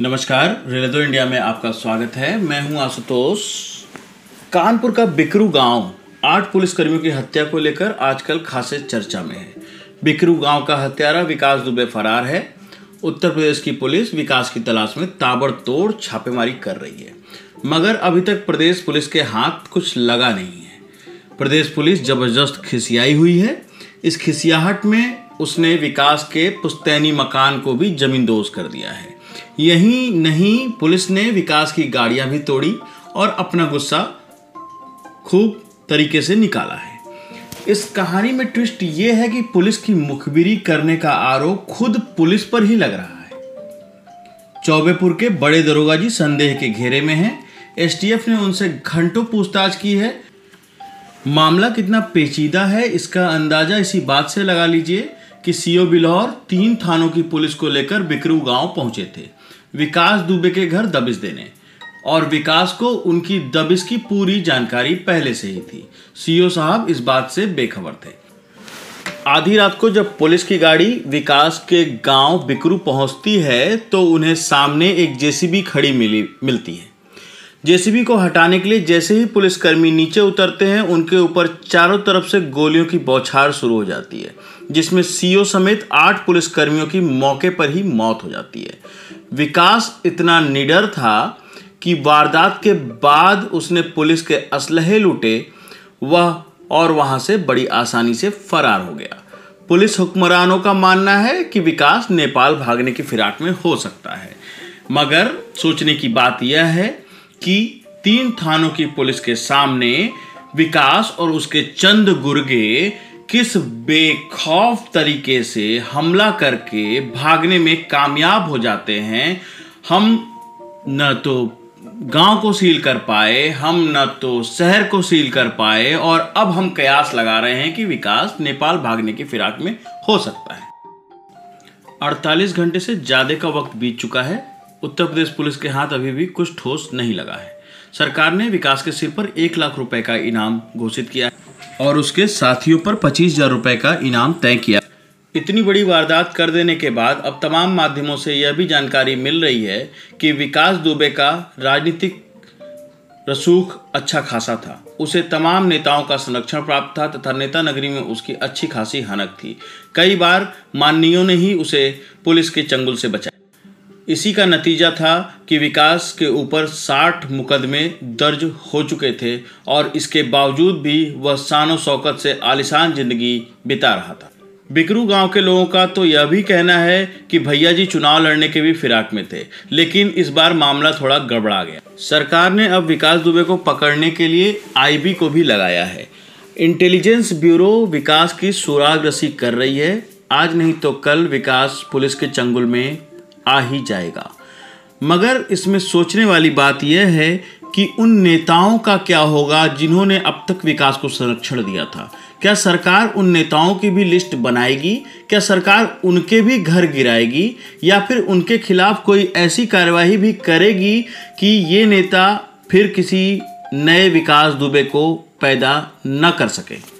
नमस्कार radio India में आपका स्वागत है। मैं हूँ आशुतोष। कानपुर का बिकरू गाँव, आठ पुलिसकर्मियों की हत्या को लेकर आजकल खासे चर्चा में है। बिकरू गाँव का हत्यारा विकास दुबे फरार है। उत्तर प्रदेश की पुलिस विकास की तलाश में ताबड़तोड़ छापेमारी कर रही है। मगर अभी तक प्रदेश पुलिस के हाथ कुछ लगा नहीं है। प्रदेश पुलिस ज़बरदस्त खिसियाई हुई है। इस खिसियाहट में उसने विकास के पुस्तैनी मकान को भी जमींदोज कर दिया है। यही नहीं पुलिस ने विकास की गाड़ियाँ भी तोड़ी और अपना गुस्सा खूब तरीके से निकाला है। इस कहानी में ट्विस्ट ये है कि पुलिस की मुखबिरी करने का आरोप खुद पुलिस पर ही लग रहा है। चौबेपुर के बड़े दरोगा जी संदेह के घेरे में हैं। एसटीएफ ने उनसे घंटों पूछताछ की है। मामला कितना पेचीदा है, इसका अंदाज़ा इसी बात से लगा लीजिए कि सीओ बिलौर तीन थानों की पुलिस को लेकर बिकरू गाँव पहुँचे थे। विकास दुबे के घर दबिश देने। और विकास को उनकी दबिश की पूरी जानकारी पहले से ही थी। सीओ साहब इस बात से बेखबर थे। आधी रात को जब पुलिस की गाड़ी विकास के गाँव बिकरू पहुँचती है तो उन्हें सामने एक जेसीबी खड़ी मिली, मिलती है। जेसीबी को हटाने के लिए जैसे ही पुलिसकर्मी नीचे उतरते हैं, उनके ऊपर चारों तरफ़ से गोलियों की बौछार शुरू हो जाती है, जिसमें सीओ समेत आठ पुलिसकर्मियों की मौके पर ही मौत हो जाती है। विकास इतना निडर था कि वारदात के बाद उसने पुलिस के असलहे लूटे, वह और वहाँ से बड़ी आसानी से फरार हो गया। पुलिस हुक्मरानों का मानना है कि विकास नेपाल भागने की फिराक में हो सकता है, मगर सोचने की बात यह है कि तीन थानों की पुलिस के सामने विकास और उसके चंद गुर्गे किस बेखौफ तरीके से हमला करके भागने में कामयाब हो जाते हैं, हम न तो गाँव को सील कर पाए, हम न तो शहर को सील कर पाए और अब हम कयास लगा रहे हैं कि विकास नेपाल भागने की फिराक में हो सकता है। 48 घंटे से ज़्यादा का वक्त बीत चुका है। उत्तर प्रदेश पुलिस के हाथ अभी भी कुछ ठोस नहीं लगा है। सरकार ने विकास के सिर पर एक लाख रुपए का इनाम घोषित किया और उसके साथियों पर पच्चीस हज़ार रुपए का इनाम तय किया। इतनी बड़ी वारदात कर देने के बाद अब तमाम माध्यमों से यह भी जानकारी मिल रही है कि विकास दुबे का राजनीतिक रसूख अच्छा खासा था। उसे तमाम नेताओं का संरक्षण प्राप्त था तथा नेता नगरी में उसकी अच्छी खासी हनक थी। कई बार माननीयों ने ही उसे पुलिस के चंगुल से बचाया। इसी का नतीजा था कि विकास के ऊपर 60 मुकदमे दर्ज हो चुके थे और इसके बावजूद भी वह शान शौकत से आलिशान ज़िंदगी बिता रहा था। बिकरू गाँव के लोगों का तो यह भी कहना है कि भैया जी चुनाव लड़ने के भी फिराक में थे, लेकिन इस बार मामला थोड़ा गड़बड़ा गया। सरकार ने अब विकास दुबे को पकड़ने के लिए आईबी को भी लगाया है। इंटेलिजेंस ब्यूरो विकास की सुराग रसी कर रही है। आज नहीं तो कल विकास पुलिस के चंगुल में आ ही जाएगा। मगर इसमें सोचने वाली बात यह है कि उन नेताओं का क्या होगा जिन्होंने अब तक विकास को संरक्षण दिया था? क्या सरकार उन नेताओं की भी लिस्ट बनाएगी? क्या सरकार उनके भी घर गिराएगी? या फिर उनके खिलाफ कोई ऐसी कार्यवाही भी करेगी कि ये नेता फिर किसी नए विकास दुबे को पैदा न कर सके?